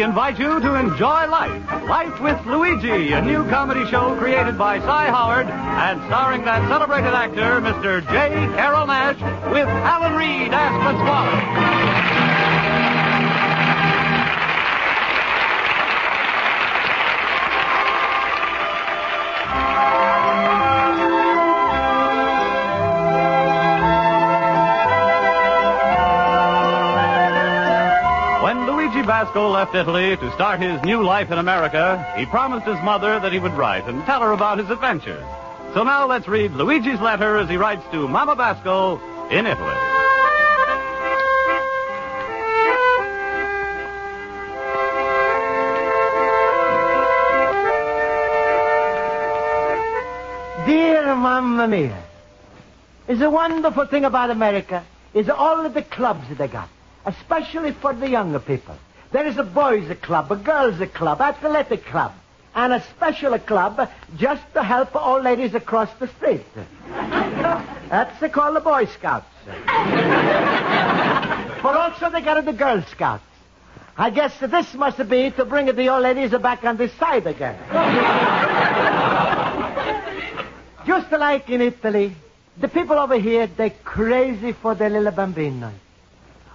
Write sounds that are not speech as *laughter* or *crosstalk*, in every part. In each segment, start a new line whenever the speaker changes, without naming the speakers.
We invite you to enjoy life. Life with Luigi, a new comedy show created by Cy Howard and starring that celebrated actor, Mr. J. Carrol Naish, with Alan Reed as Pasquale. Basco left Italy to start his new life in America, he promised his mother that he would write and tell her about his adventures. So now let's read Luigi's letter as he writes to Mama Basco in Italy.
Dear Mamma Mia, is a wonderful thing about America is all of the clubs that they got, especially for the younger people. There is a boys' club, a girls' club, athletic club, and a special club just to help old ladies across the street. *laughs* That's called the Boy Scouts. but also they got the Girl Scouts. I guess this must be to bring the old ladies back on this side again. Just like in Italy, the people over here, they're crazy for their little bambinos.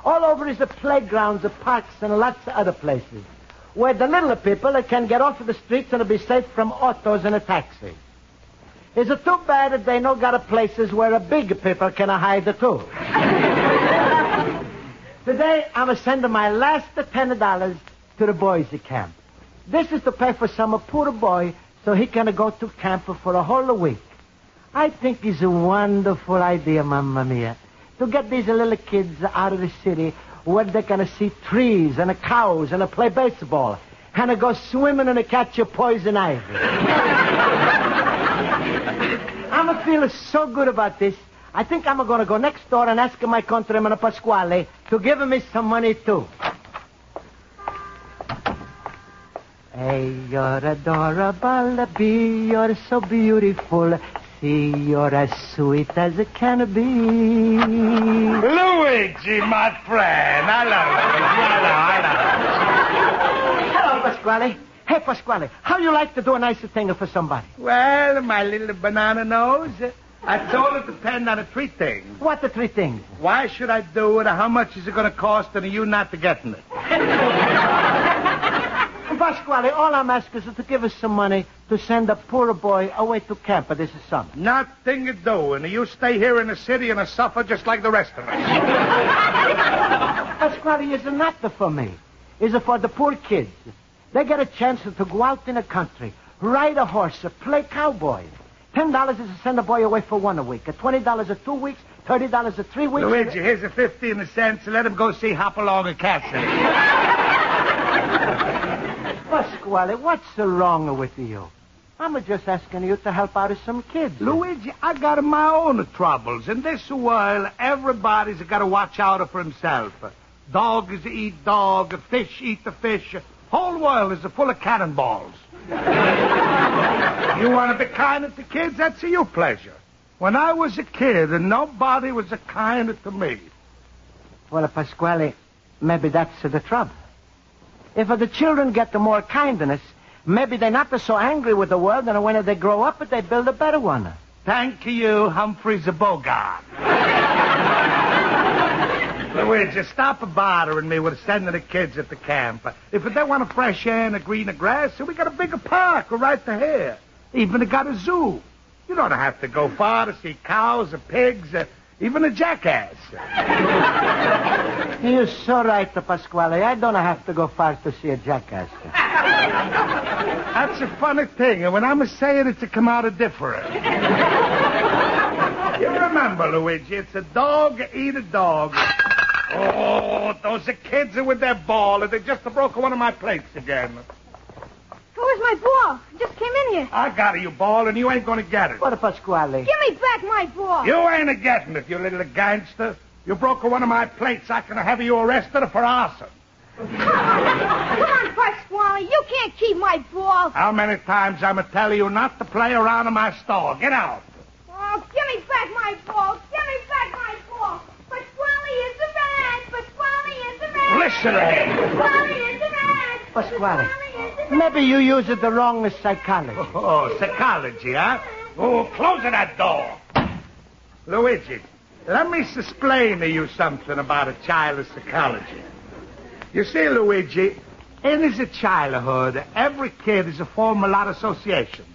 All over is the playgrounds, the parks, and lots of other places where the little people can get off of the streets and be safe from autos and a taxi. It's a too bad that they no got places where a big people can hide the too. *laughs* Today, I'm a sending my last ten dollars to the boys' camp. This is to pay for some poor boy so he can go to camp for a whole week. I think it's a wonderful idea, Mamma Mia, to get these little kids out of the city where they can see trees and cows and play baseball and go swimming and catch a poison ivy. *laughs* I'm a feeling so good about this. I think I'm going to go next door and ask my countryman Pasquale to give me some money too. Hey, you're adorable, B, you're so beautiful. See, you're as sweet as it can be.
Luigi, my friend. i Hello. Hello,
Hello, Pasquale. Hey, Pasquale, how you like to do a nice thing for somebody?
Well, my little banana nose, I told it depend on the three things.
What the three things?
Why should I do it? How much is it going to cost? And are you not getting it? *laughs*
Pasquale, all I'm asking is to give us some money to send a poor boy away to camp this summer.
Nothing to do. And you stay here in the city and suffer just like the rest of us. *laughs*
Pasquale, is not for me. Is for the poor kids. They get a chance to go out in the country, ride a horse, play cowboy. Ten dollars is to send a boy away for one a week. Twenty dollars a two weeks. Thirty dollars a three weeks.
Luigi, here's a 15 cents. Let him go see Hopalong and Cassidy. *laughs*
Pasquale, what's the wrong with you? I'm just asking you to help out of some kids.
Luigi, I got my own troubles. In this world, everybody's got to watch out for himself. Dogs eat dog, fish eat the fish. Whole world is full of cannonballs. you want to be kind to kids? That's a you pleasure. When I was a kid, nobody was a kind to me.
Well, Pasquale, maybe that's the trouble. If the children get the more kindness, Maybe they're not so angry with the world, and when they grow up, they build a better one.
Thank you, Humphreys Bogart. Luigi, *laughs* stop bothering me with sending the kids at the camp. If they want a fresh air and a greener grass, we got a bigger park right here. Even got a zoo. You don't have to go far to see cows or pigs, or even a jackass. *laughs*
You're so right, Pasquale. I don't have to go far to see a jackass. *laughs*
That's a funny thing, and when I'm a saying it it's to come out of different. you remember, Luigi, it's a dog eat a dog. Oh, those are kids with their ball, and they just broke one of my plates again.
Where's my ball? I just came in here.
I got it, you ball, and you ain't gonna get it.
What, Pasquale?
Give me back my ball.
You ain't a getting it, you little gangster. You broke one of my plates. I can have you arrested for arson.
Come on, Pasquale. You can't keep my ball.
How many times I'm going to tell you not to play around in my store? Get out.
Oh, give me back my ball. Give me back my ball. Pasquale is the man. Pasquale is the man.
Listen to him.
Pasquale is the man.
Pasquale. Maybe you used the wrong psychology. *laughs*
Oh, psychology, huh? Oh, close that door. Luigi, let me explain to you something about a child's psychology. You see, Luigi, in his childhood, every kid is a form a lot of associations.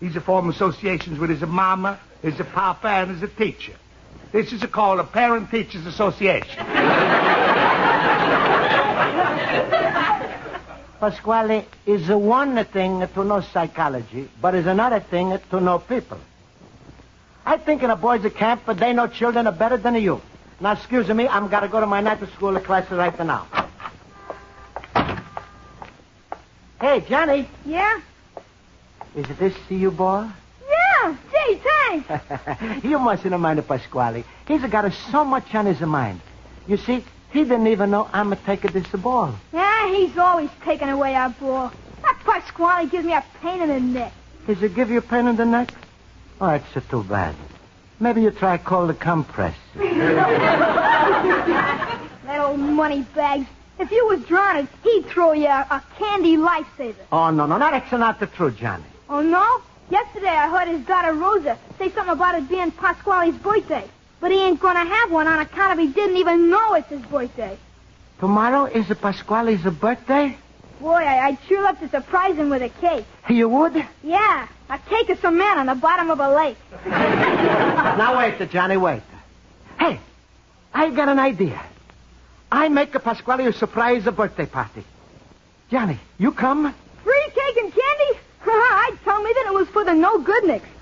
He's a form associations with his mama, his papa, and his teacher. This is called a parent-teachers association. *laughs*
Pasquale, is one thing to know psychology, but is another thing to know people. I think in a boys' camp, but they know children are better than you. Now, excuse me, I'm got to go to my night school class right now. Hey, Johnny.
Yeah?
Is it this you, boy?
Yeah. Gee, thanks. *laughs*
you mustn't mind Pasquale. He's got so much on his mind. You see, he didn't even know I'm a taking this ball.
Yeah, he's always taking away our ball. That Pasquale gives me a pain in the neck.
Does he give you a pain in the neck? Oh, it's too bad. Maybe you try call the compress. *laughs*
that old money bags. If you was drowning, he'd throw you a, a candy lifesaver.
Oh, no, no, that's not the truth, Johnny.
Oh, no? Yesterday I heard his daughter Rosa say something about it being Pasquale's birthday. But he ain't gonna have one on account of he didn't even know it's his birthday.
Tomorrow is the Pasquale's birthday?
Boy, I, I'd sure love to surprise him with a cake.
You would?
Yeah, a cake of cement on the bottom of a lake. *laughs*
now wait, Johnny, wait. Hey, I got an idea. I make a Pasquale a surprise a birthday party. Johnny, you come?
Free cake and candy? *laughs* I'd tell me that it was for the no goodniks.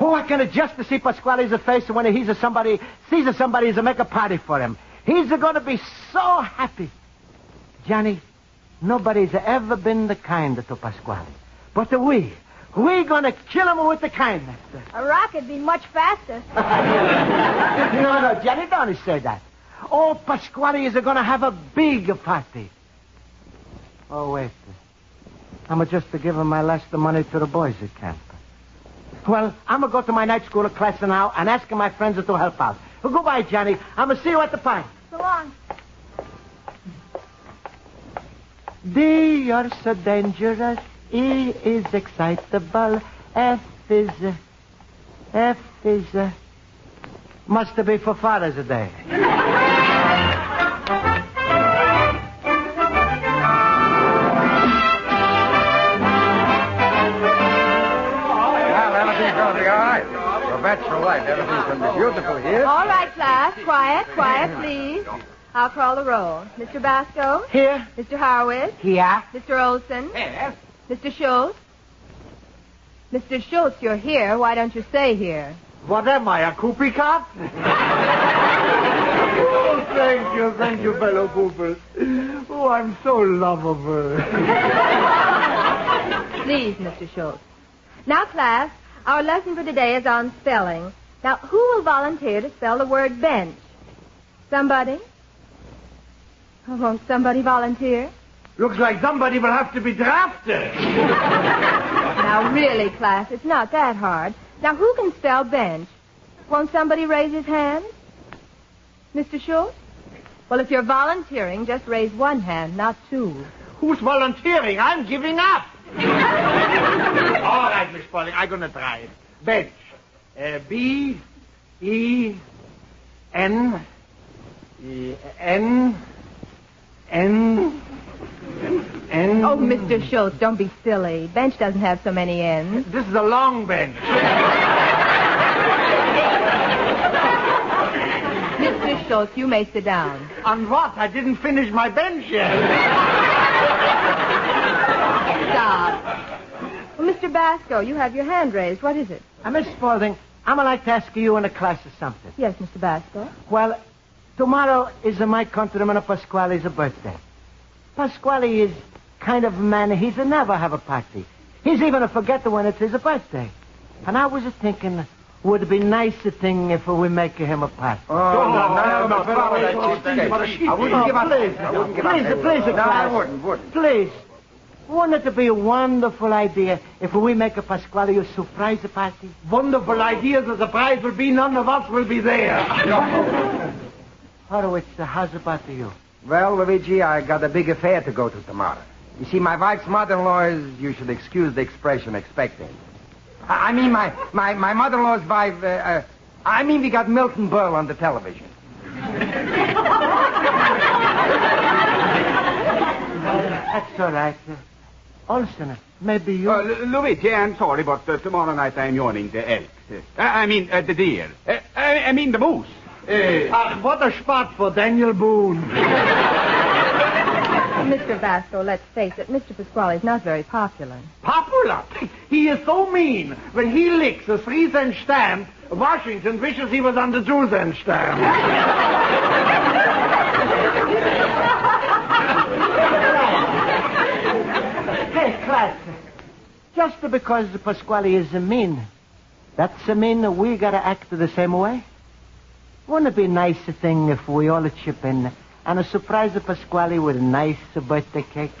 Oh, I can adjust to see Pasquale's face when he's a somebody, sees a somebody to make a party for him. He's going to be so happy. Johnny, nobody's ever been the kind to Pasquale. But we, we're going to kill him with the kindness.
A rocket'd be much faster. *laughs*
no, no, Johnny, don't say that. Oh, Pasquale is going to have a big party. Oh, wait. I'm just to give him my last of money to the boys at camp. Well, I'm going to go to my night school class now and ask my friends to help out. Well, goodbye, Johnny. I'm going to see you at the party.
So long.
D, you're so dangerous. E is excitable. F is... Uh, F is... Uh, must be for Father's Day. *laughs*
Perpetual light. Everything's going to be beautiful here.
All right, class. Quiet, quiet, please. I'll call the roll. Mr. Basco?
Here.
Mr. Harwood?
Here.
Mr. Olson?
Here.
Mr. Schultz? Mr. Schultz, you're here. Why don't you stay here?
What am I, a Coopy cop? *laughs* oh, thank you, thank you, fellow Coopers. Oh, I'm so lovable. *laughs*
Please, Mr. Schultz. Now, class, our lesson for today is on spelling. Now, who will volunteer to spell the word bench? Somebody? Oh, won't somebody volunteer?
Looks like somebody will have to be drafted. *laughs*
now, really, class, it's not that hard. Now, who can spell bench? Won't somebody raise his hand? Mr. Schultz? Well, if you're volunteering, just raise one hand, not two.
Who's volunteering? I'm giving up. *laughs* All right, Miss Spaulding, I'm going to try it. Bench. Uh, B, E, N, E, N, N, N.
Oh, Mr. Schultz, don't be silly. Bench doesn't have so many ends.
This is a long bench.
Mr. Schultz, you may sit down.
On what? I didn't finish my bench yet.
Stop. Well, Mr. Basco, you have your hand raised. What is it?
Uh, Miss Spaulding, I'm going to like to ask you in a class or something.
Yes, Mr. Basco.
Well, tomorrow is my countryman Pasquale's birthday. Pasquale is kind of a man, he's a never have a party. He's even a forgetter when it's his birthday. And I was thinking, would it be nice a thing if we make him a party?
Oh, no, no, no, follow that cheapskate. I wouldn't give up.
Please,
I wouldn't give
please,
up.
please,
No, I
class.
wouldn't, wouldn't.
Please. Wouldn't it be a wonderful idea if we make a Pasquale a surprise party?
Wonderful idea. The surprise will be none of us will be there. *laughs*
Horowitz, uh, how's about to you?
Well, Luigi, I got a big affair to go to tomorrow. You see, my wife's mother-in-law is, you should excuse the expression, expecting. I I mean, my, my, my mother-in-law's wife, uh, uh, I mean, we got Milton Berle on the television. *laughs*
That's all right. Uh, Olson, maybe you...
Uh, Lu- Luigi, I'm sorry, but uh, tomorrow night I'm yawning the elk. Uh, I mean, uh, the deer. Uh, I, I mean, the moose. Uh,
Ah, what a spot for Daniel Boone. *laughs*
Mr. Basco, let's face it, Mr. Pasquale is not very popular.
Popular. He is so mean. When he licks a three cent stamp, Washington wishes he was on the two cent stamp.
Hey, class. Just because Pasquale is a mean, that's a mean that we gotta act the same way? Wouldn't it be a nice thing if we all chip in and a surprise Pasquale with a nice birthday cake?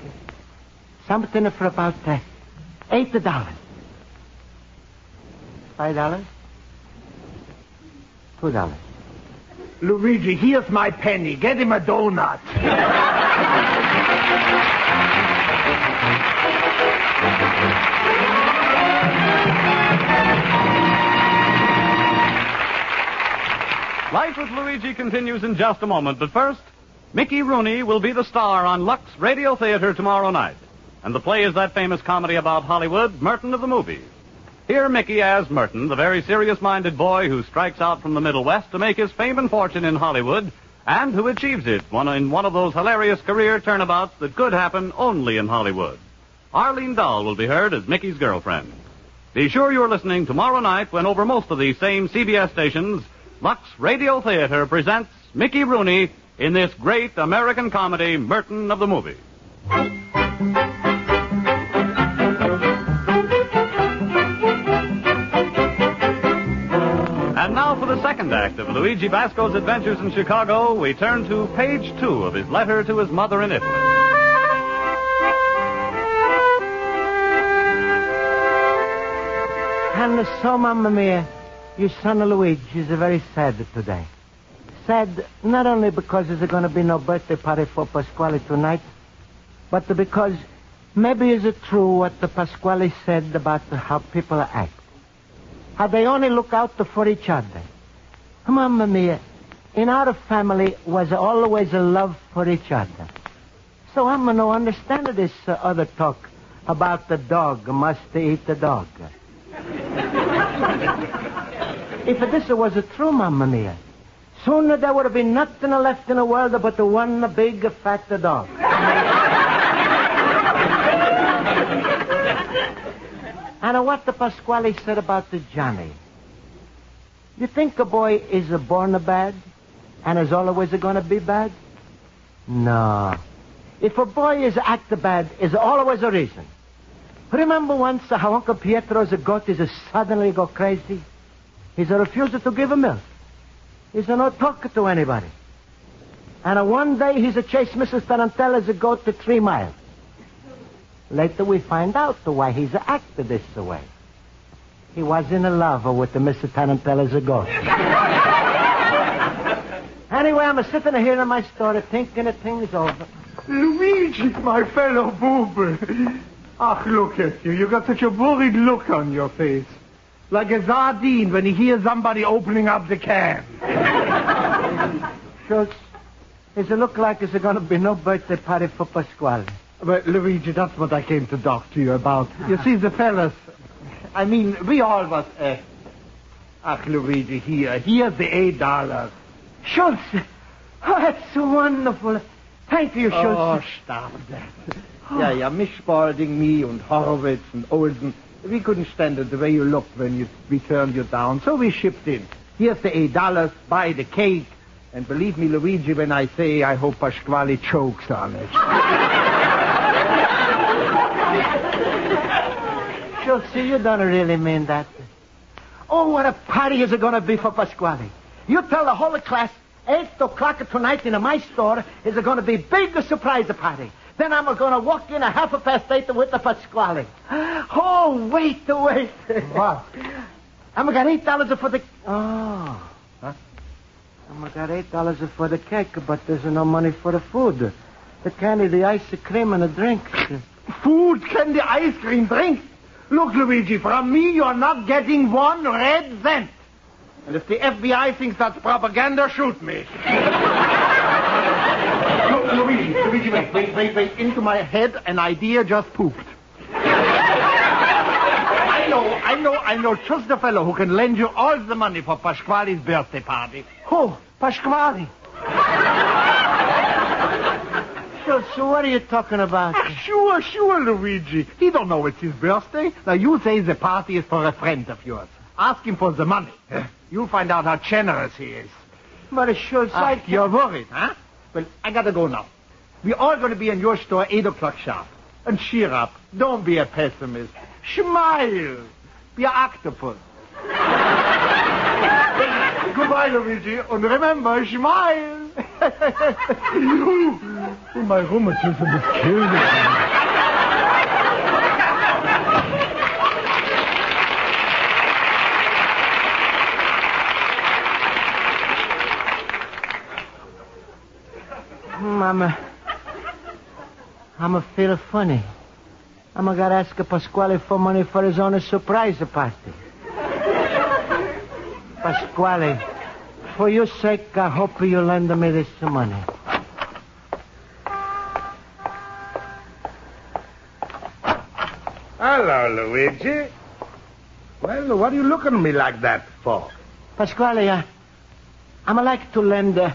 Something for about uh, eight dollars. Five dollars? Two dollars.
Luigi, here's my penny. Get him a donut. *laughs*
Life with Luigi continues in just a moment, but first, Mickey Rooney will be the star on Lux Radio Theater tomorrow night. And the play is that famous comedy about Hollywood, Merton of the Movies. Here, Mickey as Merton, the very serious minded boy who strikes out from the Middle West to make his fame and fortune in Hollywood, and who achieves it one, in one of those hilarious career turnabouts that could happen only in Hollywood. Arlene Dahl will be heard as Mickey's girlfriend. Be sure you're listening tomorrow night when over most of these same CBS stations, Lux Radio Theater presents Mickey Rooney in this great American comedy, Merton of the Movies. And now for the second act of Luigi Basco's adventures in Chicago, we turn to page two of his letter to his mother in Italy.
And so, Mamma Mia, your son Luigi is very sad today. Sad not only because there's going to be no birthday party for Pasquale tonight, but because maybe is it true what the Pasquale said about how people act. How they only look out for each other. Mamma Mia, in our family was always a love for each other. So I'm going to understand this uh, other talk about the dog must eat the dog. *laughs* if this was true, Mamma Mia, sooner there would have been nothing left in the world but the one big fat dog. and what the Pasquale said about the Johnny. You think a boy is born a bad and is always going to be bad? No. If a boy is act bad, is always a reason. Remember once how Uncle Pietro's goat is suddenly go crazy? He's a refusal to give a milk. He's a not talk to anybody. And uh, one day he's a chase Mrs. Tarantella's a goat to three miles. Later we find out the why he's acted this way. He was in a love with the Mrs. Tarantella's a goat. *laughs* anyway, I'm a sitting here in my story thinking of things over.
Luigi, my fellow boob. Ach, look at you. You got such a worried look on your face. Like a sardine when he hears somebody opening up the can. *laughs*
Schultz, does it look like there's going to be no birthday party for Pasquale?
But, Luigi, that's what I came to talk to you about. You see, the fellas, I mean, we all was, uh, ach, Luigi, here, here's the eight dollars.
Schultz, oh, that's so wonderful. Thank you, Schultz.
Oh, stop that. Yeah, yeah, Miss Spaulding, me, and Horowitz, and Olsen, we couldn't stand it the way you looked when you, we turned you down, so we shipped in. Here's the eight dollars, buy the cake, and believe me, Luigi, when I say I hope Pasquale chokes on it. *laughs*
Schultz, you don't really mean that. Oh, what a party is it going to be for Pasquale. You tell the whole class, 8 o'clock tonight in my store is it going to be big surprise party. Then I'm going to walk in a half a past eight with the Pasquale. Oh, wait, wait.
What?
I'm got eight dollars for the. Oh. Huh? I'm got eight dollars for the cake, but there's no money for the food. The candy, the ice cream, and the drinks.
Food, candy, ice cream, drinks. Look, Luigi, from me you're not getting one red cent. And if the FBI thinks that's propaganda, shoot me. *laughs* Luigi, Luigi, wait, wait, wait, wait. Into my head, an idea just pooped. I know, I know, I know just the fellow who can lend you all the money for Pasquale's birthday party.
Who? Pasquale. so, so what are you talking about?
Ah, sure, sure, Luigi. He don't know it's his birthday. Now, you say the party is for a friend of yours. Ask him for the money. You'll find out how generous he is.
But Schultz,
Ah,
I can't-
you're worried, huh? Well, I gotta go now. We're all gonna be in your store 8 o'clock sharp. And cheer up. Don't be a pessimist. Smile. Be an octopus. *laughs* Goodbye, Luigi. And remember, smile. oh, *laughs* my rheumatism is killing me.
I'm a... I'm a feel funny. I'm a gotta ask Pasquale for money for his own surprise party. Pasquale, for your sake, I hope you lend me this money.
Hello, Luigi. Well, what are you looking at me like that for?
Pasquale, uh, I'm a like to lend, uh,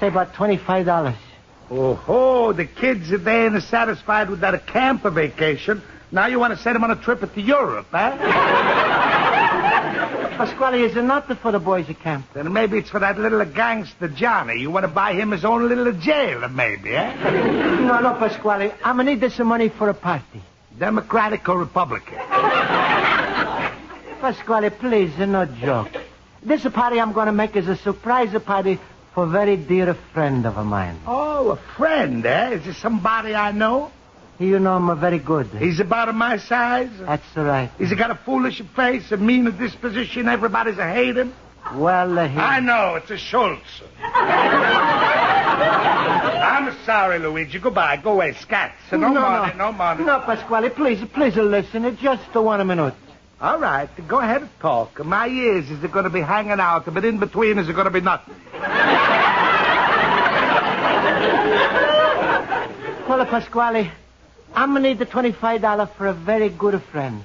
say, about $25.
Oh, ho, the kids, if they ain't satisfied with that camper vacation, now you want to send them on a trip to Europe, huh? *laughs*
Pasquale, is it not for the boys at camp?
Then maybe it's for that little gangster Johnny. You want to buy him his own little jail, maybe, eh? *laughs*
No, no, Pasquale. I'm gonna need this money for a party.
Democratic or Republican? *laughs*
Pasquale, please, no joke. This party I'm gonna make is a surprise party for a very dear friend of a mine.
Oh, a friend, eh? Is this somebody I know?
You know him very good.
He's about my size?
That's right.
He's got a foolish face, a mean disposition, everybody's a hate him?
Well, uh, he...
I know, it's a Schultz. I'm sorry, Luigi. Goodbye. Go away, scats. No, money, no money.
No, Pasquale, please, please listen. Just one minute.
All right, go ahead and talk. My ears is going to be hanging out, but in between is going to be nothing.
Well, Pasquale, I'm gonna need the $25 for a very good friend.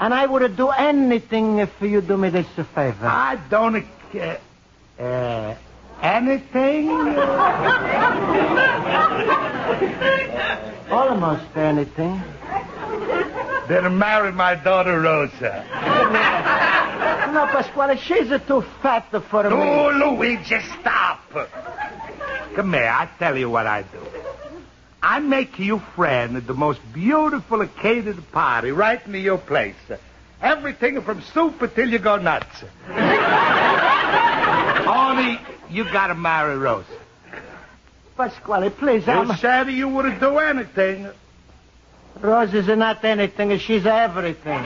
And I would do anything if you do me this favor.
I don't... Uh, uh, anything?
Almost anything.
Then marry my daughter, Rosa. *laughs*
No, Pasquale, she's too fat for me.
Oh, Luigi, stop. Come here, I tell you what I do. I make you friend at the most beautiful catered party right near your place. Everything from soup until you go nuts. *laughs* Only you gotta marry Rosa.
Pasquale, please, I'm...
You said you would do anything.
Rose is not anything, she's everything.
All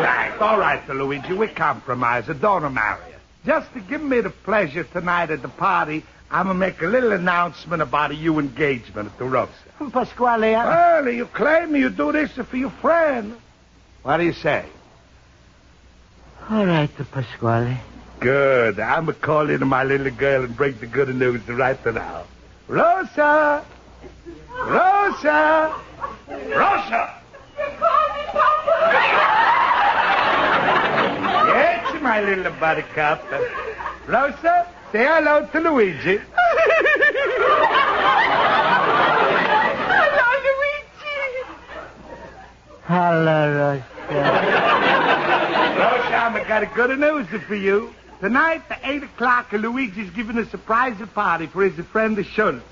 right, all right, Luigi, we compromise. Don't marry her. Just to give me the pleasure tonight at the party I'm gonna make a little announcement about a you engagement at the Rosa.
Pasquale, I... Eh?
Well, you claim you do this for your friend. What do you say?
All right, Pasquale.
Good. I'm gonna call in my little girl and break the good news right now. Rosa! Rosa! Rosa! You call me Papa! yes, my little buttercup. Rosa, say hello to Luigi.
Hello, Luigi. Hello, Rosa.
Rosa, I got a good news for you. Tonight at 8 o'clock, Luigi's giving a surprise party for his friend the Schultz.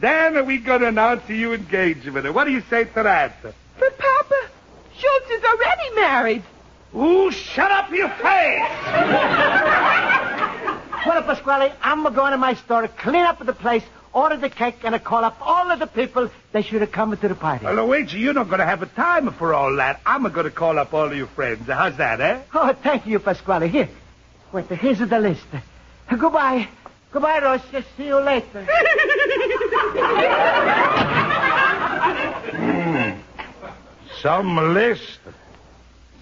Then we going to announce the engagement. What do you say to that?
But, Papa, Schultz is already married.
Ooh, shut up your face! *laughs*
well, Pasquale, I'm going to my store, clean up the place, order the cake, and I call up all of the people that should have come to the party.
Well, Luigi, you're not going to have a time for all that. I'm going to call up all of your friends. How's that, eh?
Oh, thank you, Pasquale. Here. Wait, here's the list. Goodbye. Goodbye, Rosa. See you later. *laughs*
mm. Some list.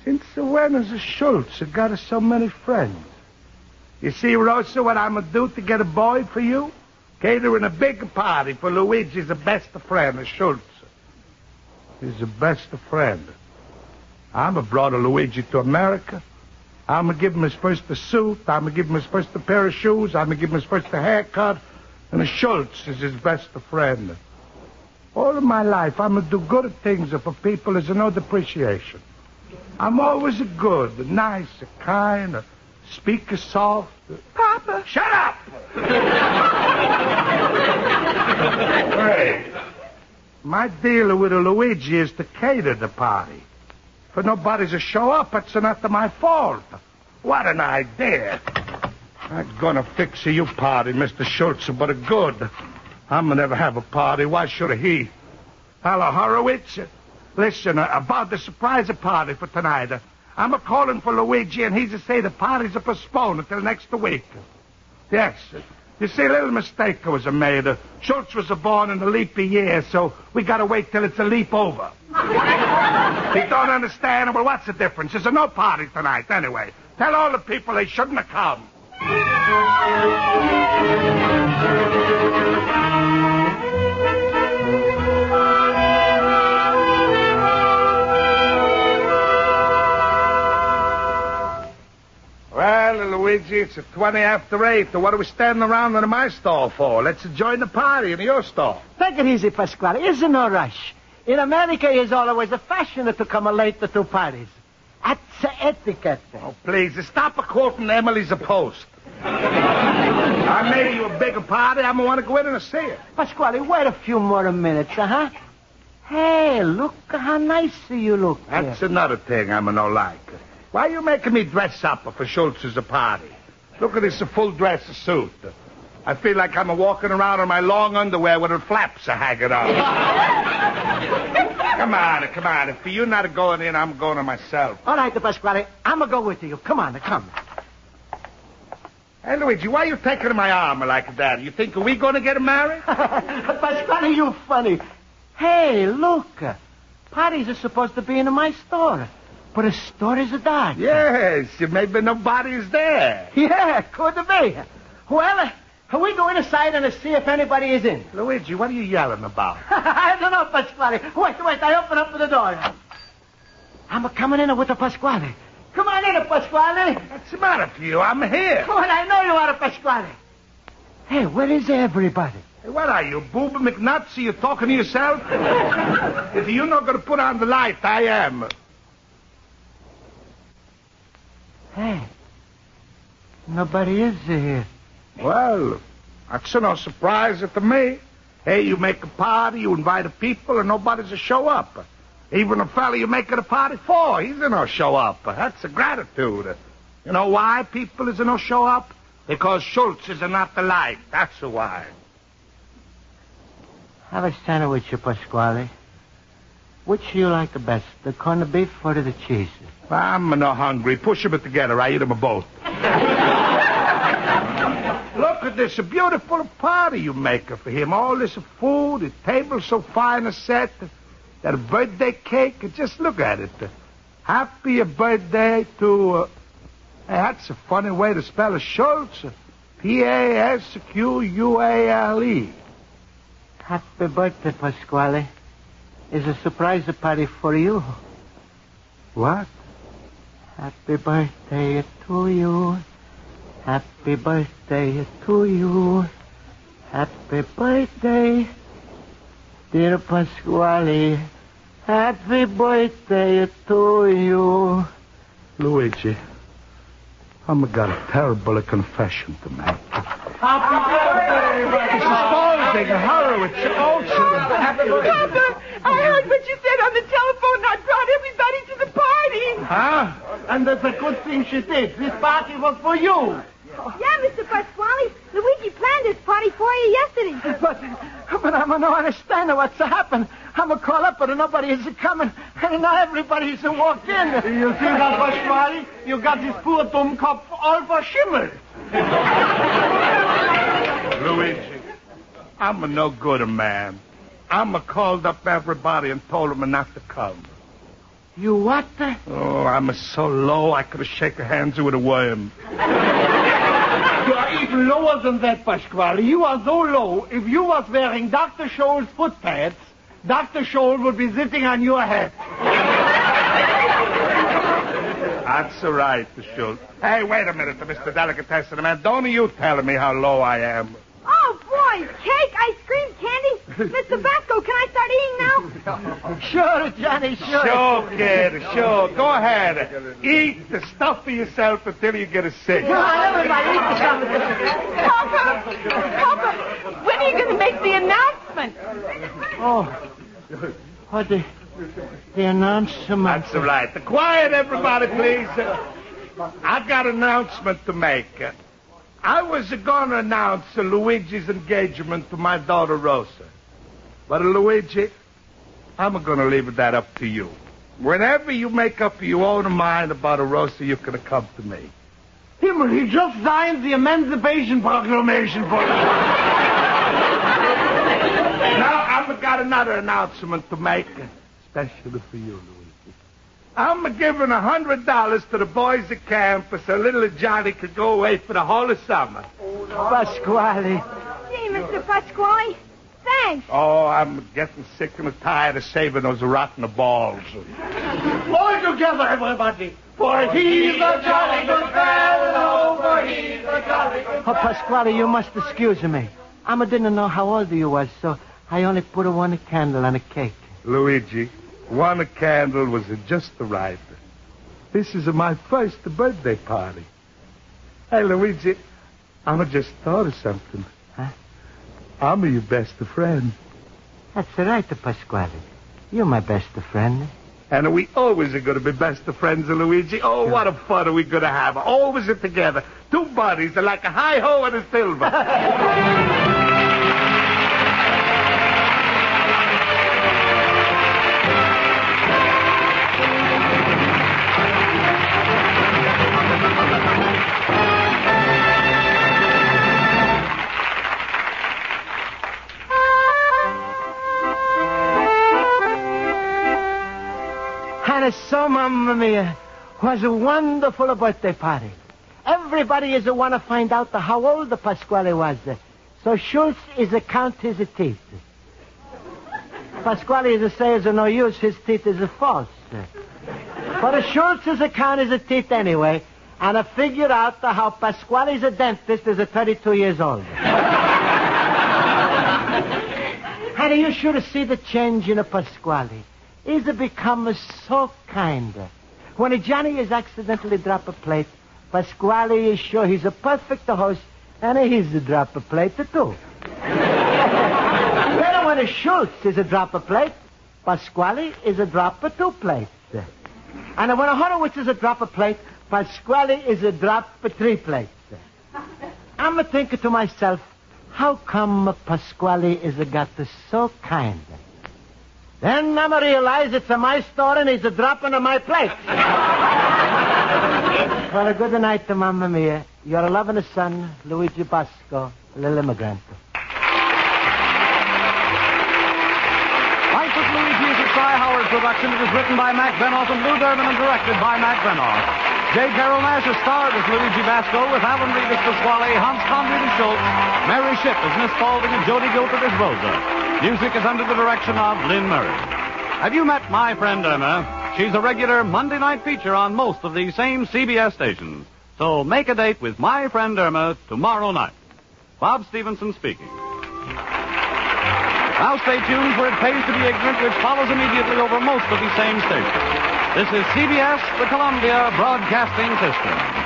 Since when has Schultz got us so many friends? You see, Rosa, what I'm going to do to get a boy for you? Catering a big party for Luigi's the best friend, Schultz. He's the best friend. I'm a brought a Luigi to America. I'm going to give him his first suit. I'm going to give him his first pair of shoes. I'm going to give him his first haircut. And Schultz is his best friend. All of my life, I'm going to do good things for people as no depreciation. I'm always a good, a nice, a kind, a speak a soft.
Uh, Papa.
Shut up! *laughs* hey, my deal with Luigi is to cater the party. For nobody to show up, it's not my fault. What an idea. I'm gonna fix you party, Mr. Schultz, but a good. I'm gonna never have a party. Why should he? Hello, Horowitz. Listen, uh, about the surprise party for tonight. Uh, I'm a calling for Luigi, and he's to say the party's a postponed until next week. Yes. You see, a little mistake was a made. Uh, Schultz was born in a leap year, so we gotta wait till it's a leap over. *laughs* he don't understand? Well, what's the difference? There's no party tonight, anyway. Tell all the people they shouldn't have come. Well, Luigi, it's a 20 after 8. What are we standing around in my stall for? Let's join the party in your stall.
Take it easy, Pasquale. It's no rush. In America, it's always a fashion to come late to two parties. That's etiquette.
Oh, please, stop a quoting Emily's a post. I made you a bigger party. I'm going to want to go in and see it.
Pasquale, wait a few more minutes, huh? Hey, look how nice you look.
That's here. another thing I'm no like. Why are you making me dress up for Schultz's party? Look at this full dress suit. I feel like I'm walking around in my long underwear with the flaps hanging out. *laughs* come on, come on. If you're not going in, I'm going in myself.
All right, the Pasquale. I'm going to go with you. Come on, come.
Hey, Luigi, why are you taking my arm like that? You think we're going to get married? *laughs*
Pasquale, you funny. Hey, look. Parties are supposed to be in my store. But a store is a dark.
Yes, maybe nobody's there.
Yeah, could be. Well, are we going inside and see if anybody is in?
Luigi, what are you yelling about? *laughs*
I don't know, Pasquale. Wait, wait, I open up the door. I'm coming in with the Pasquale. Come on in, Pasquale.
What's the matter with you? I'm here.
Come on, I know you are, a Pasquale. Hey, where is everybody?
Hey, what are you, Boob McNuts? Are you talking to yourself? *laughs* if you're not going to put on the light, I am.
Hey, nobody is here.
Well, that's no surprise to me. Hey, you make a party, you invite the people, and nobody's to show up. Even the fella you make it a party for, he's no show up. That's a gratitude. You know why people is in no show up? Because Schultz is not the light. That's the why.
Have a sandwich, Pasquale. Which do you like the best, the corned beef or the cheese?
I'm not hungry. Push them together. I eat them both. *laughs* Look, at this, a beautiful party you make for him. All this food, the table so fine a set, that birthday cake. Just look at it. Happy birthday to. Uh, that's a funny way to spell. Schultz. A S Q U A L E.
Happy birthday, Pasquale. Is a surprise party for you.
What?
Happy birthday to you. Happy birthday to you. Happy birthday, dear Pasquale. Happy birthday to you.
Luigi, I'm got a terrible confession to make.
Happy birthday,
Spaulding, Horowitz, Olsen. Happy
Papa, I heard what you said on the telephone and I brought everybody to the party.
Huh?
And that's a good thing she did. This party was for you. *laughs*
Yeah, Mr. Pasquale. Luigi planned this party for you yesterday. *laughs*
But, but I don't understand what's happened. I'm a call up, but nobody is coming. And now everybody's a walked in. You see that, Pasquale? You got this poor dumb cop all for schimmel. *laughs*
Luigi, I'm a no good a man. I'm a called up everybody and told them not to come.
You what?
Oh, I'm a so low I could have shaken hands with a worm.
You are lower than that, Pasquale. You are so low. If you was wearing Dr. Scholl's foot pads, Dr. Scholl would be sitting on your head.
That's right, all right, Schultz. Hey, wait a minute, Mr. Delicatessen man. Don't you tell me how low I am.
Oh, boy, cake, ice cream, candy. *laughs* Mr. Basco, can I start eating now? *laughs*
Sure, Johnny, sure.
Sure, kid, sure. Go ahead. Eat the stuff for yourself until you get a sick.
everybody eat the stuff.
Papa, Papa, when are you going to make the announcement?
Oh, oh the, the announcement.
That's all right. Quiet, everybody, please. I've got an announcement to make. I was going to announce Luigi's engagement to my daughter Rosa. But Luigi, I'm going to leave that up to you. Whenever you make up your own mind about a Rosa, you can come to me.
Himmel, he just signed the Emancipation Proclamation for you.
Now, I've got another announcement to make, especially for you, Luigi. I'm giving a hundred dollars to the boys at camp so little Johnny could go away for the whole of summer.
Pasquale.
Gee, Mr. Pasquale, thanks.
Oh, I'm getting sick and tired of saving those rotten balls.
All together, everybody. For he's a jolly good fellow, for he's a jolly good fellow. Oh, Pasquale, you must excuse me. I didn't know how old you was, so I only put one candle on a cake.
Luigi, one candle was just the right. This is my first birthday party. Hey, Luigi, I'm just thought of something.
Huh?
I'm your best friend.
That's right, Pasquale. You're my best friend.
And we always are going to be best of friends, Luigi. Oh, what a fun are we going to have. Always together. Two buddies are like a high-ho and a silver. *laughs*
So, Mamma Mia, was a wonderful birthday party. Everybody is a want to find out how old the Pasquale was. So Schultz is a count his teeth. Pasquale is a says no use, his teeth is a false. But a Schultz is a count his teeth anyway, and I figured out how Pasquale's a dentist is a 32 years old. *laughs* are you should see the change in a Pasquale. He's become so kind. When Johnny is accidentally drop a plate, Pasquale is sure he's a perfect host, and he's a drop a plate too. *laughs* then when a Schultz is a drop a plate, Pasquale is a drop of two plates. And when a Horowitz is a drop a plate, Pasquale is a drop a three plates. I'm a thinking to myself, how come Pasquale is a got so kind? Then I'm realize it's a my store and he's a dropping into my plate. Well, a good night to Mamma Mia. Your loving son, Luigi Basco, little immigrant.
Life with Luigi is a Cy Howard production. It was written by Mac Benoff and Lou Durbin and directed by Mac Benoff. J. Carrol Naish is starred as Luigi Basco with Alan Reed as Pasquale, Hans Conried as Schultz, Mary Shipp as Miss Spaulding, and Jody Gilbert as Rosa. Music is under the direction of Lynn Murray. Have you met my friend Irma? She's a regular Monday night feature on most of these same CBS stations. So make a date with my friend Irma tomorrow night. Bob Stevenson speaking. Now stay tuned for It Pays to Be Ignorant, which follows immediately over most of these same stations. This is CBS, the Columbia Broadcasting System.